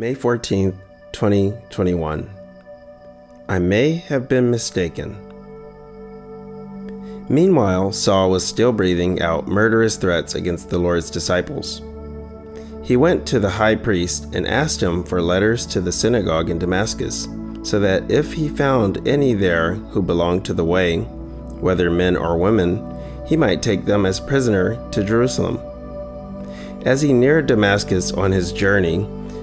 May 14th, 2021. I may have been mistaken. Meanwhile, Saul was still breathing out murderous threats against the Lord's disciples. He went to the high priest and asked him for letters to the synagogue in Damascus, so that if he found any there who belonged to the way, whether men or women, he might take them as prisoner to Jerusalem. As he neared Damascus on his journey,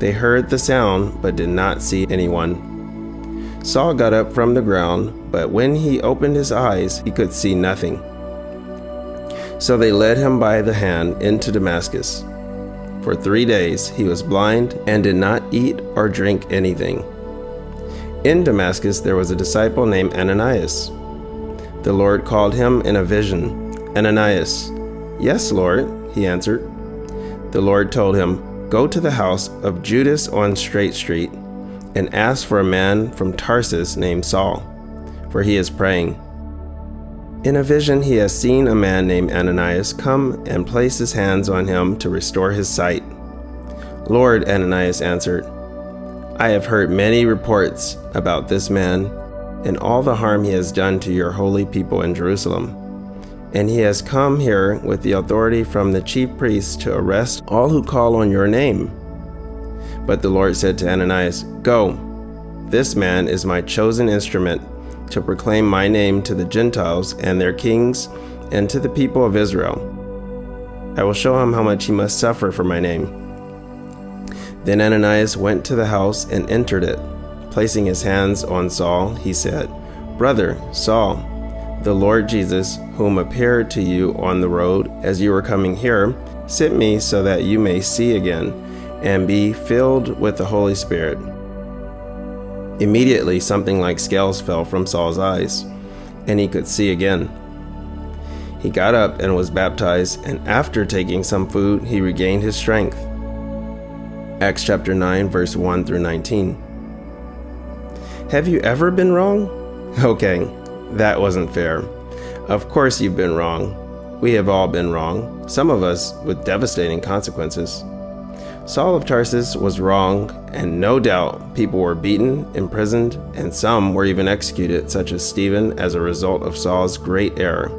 They heard the sound, but did not see anyone. Saul got up from the ground, but when he opened his eyes, he could see nothing. So they led him by the hand into Damascus. For three days he was blind and did not eat or drink anything. In Damascus there was a disciple named Ananias. The Lord called him in a vision, Ananias. Yes, Lord, he answered. The Lord told him, Go to the house of Judas on Straight Street and ask for a man from Tarsus named Saul, for he is praying. In a vision, he has seen a man named Ananias come and place his hands on him to restore his sight. Lord, Ananias answered, I have heard many reports about this man and all the harm he has done to your holy people in Jerusalem and he has come here with the authority from the chief priests to arrest all who call on your name. But the Lord said to Ananias, Go, this man is my chosen instrument to proclaim my name to the Gentiles and their kings and to the people of Israel. I will show him how much he must suffer for my name. Then Ananias went to the house and entered it. Placing his hands on Saul, he said, Brother, Saul, the Lord Jesus, whom appeared to you on the road as you were coming here, sent me so that you may see again and be filled with the Holy Spirit. Immediately, something like scales fell from Saul's eyes, and he could see again. He got up and was baptized, and after taking some food, he regained his strength. Acts chapter 9, verse 1 through 19. Have you ever been wrong? Okay, that wasn't fair. Of course, you've been wrong. We have all been wrong, some of us with devastating consequences. Saul of Tarsus was wrong, and no doubt people were beaten, imprisoned, and some were even executed, such as Stephen, as a result of Saul's great error.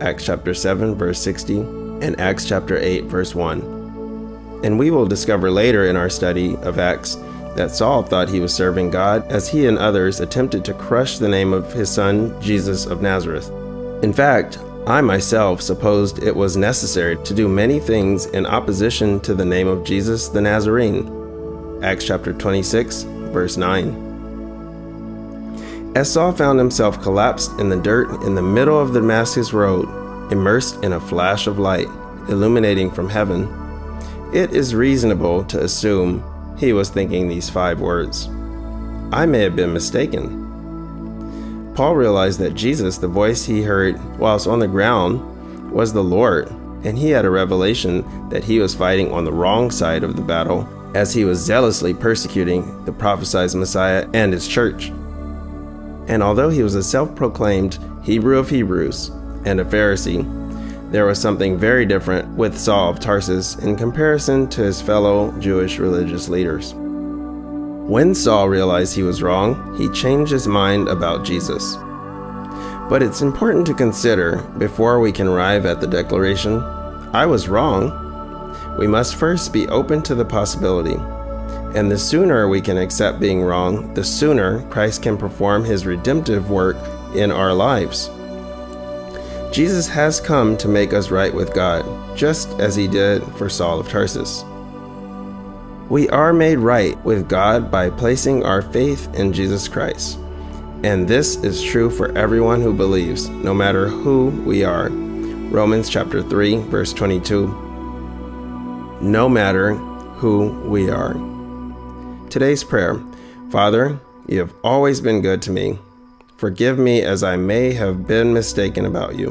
Acts chapter 7, verse 60, and Acts chapter 8, verse 1. And we will discover later in our study of Acts that Saul thought he was serving God as he and others attempted to crush the name of his son, Jesus of Nazareth. In fact, I myself supposed it was necessary to do many things in opposition to the name of Jesus the Nazarene. Acts chapter 26, verse 9. As Saul found himself collapsed in the dirt in the middle of the Damascus road, immersed in a flash of light illuminating from heaven, it is reasonable to assume he was thinking these five words I may have been mistaken. Paul realized that Jesus, the voice he heard whilst on the ground, was the Lord, and he had a revelation that he was fighting on the wrong side of the battle as he was zealously persecuting the prophesied Messiah and his church. And although he was a self proclaimed Hebrew of Hebrews and a Pharisee, there was something very different with Saul of Tarsus in comparison to his fellow Jewish religious leaders. When Saul realized he was wrong, he changed his mind about Jesus. But it's important to consider before we can arrive at the declaration, I was wrong. We must first be open to the possibility. And the sooner we can accept being wrong, the sooner Christ can perform his redemptive work in our lives. Jesus has come to make us right with God, just as he did for Saul of Tarsus. We are made right with God by placing our faith in Jesus Christ. And this is true for everyone who believes, no matter who we are. Romans chapter 3, verse 22. No matter who we are. Today's prayer Father, you have always been good to me. Forgive me as I may have been mistaken about you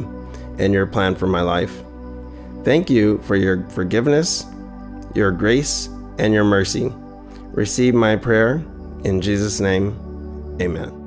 and your plan for my life. Thank you for your forgiveness, your grace, and your mercy. Receive my prayer. In Jesus' name, amen.